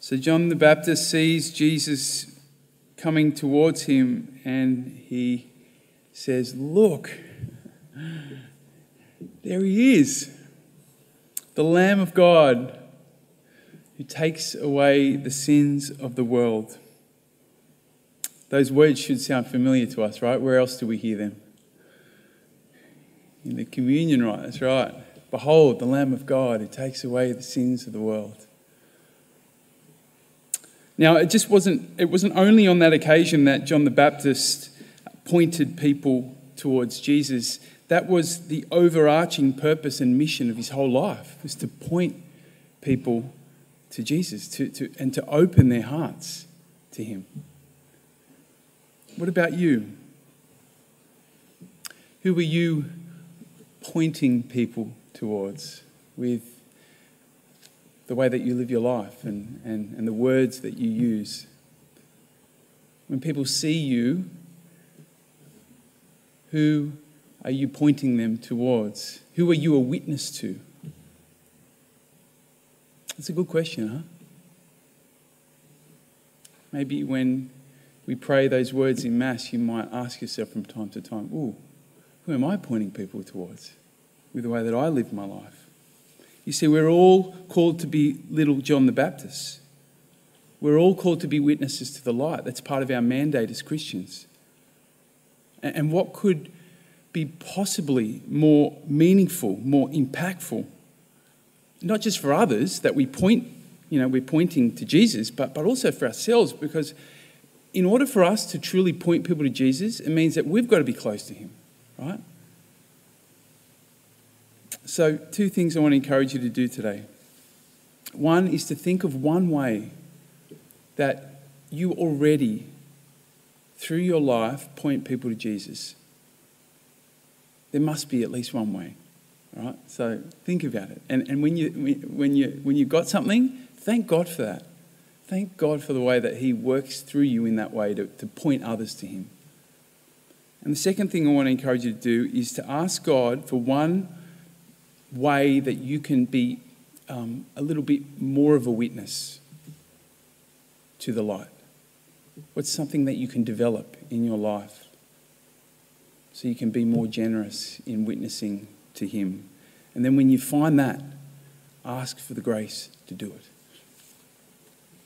So John the Baptist sees Jesus coming towards him and he says, Look, there he is, the Lamb of God who takes away the sins of the world. Those words should sound familiar to us, right? Where else do we hear them? In the communion, right? That's right. Behold, the Lamb of God who takes away the sins of the world. Now, it just wasn't, it wasn't only on that occasion that John the Baptist pointed people towards Jesus. That was the overarching purpose and mission of his whole life, was to point people to Jesus to, to, and to open their hearts to him. What about you? Who are you pointing people towards with the way that you live your life and, and, and the words that you use. When people see you, who are you pointing them towards? Who are you a witness to? That's a good question, huh? Maybe when we pray those words in Mass, you might ask yourself from time to time, ooh, who am I pointing people towards with the way that I live my life? You see, we're all called to be little John the Baptist. We're all called to be witnesses to the light. That's part of our mandate as Christians. And what could be possibly more meaningful, more impactful, not just for others that we point, you know, we're pointing to Jesus, but, but also for ourselves, because in order for us to truly point people to Jesus, it means that we've got to be close to Him, right? So, two things I want to encourage you to do today. One is to think of one way that you already, through your life, point people to Jesus. There must be at least one way, right? So think about it. And, and when, you, when, you, when you've got something, thank God for that. Thank God for the way that He works through you in that way to, to point others to Him. And the second thing I want to encourage you to do is to ask God for one way that you can be um, a little bit more of a witness to the light? What's something that you can develop in your life so you can be more generous in witnessing to Him? And then when you find that, ask for the grace to do it.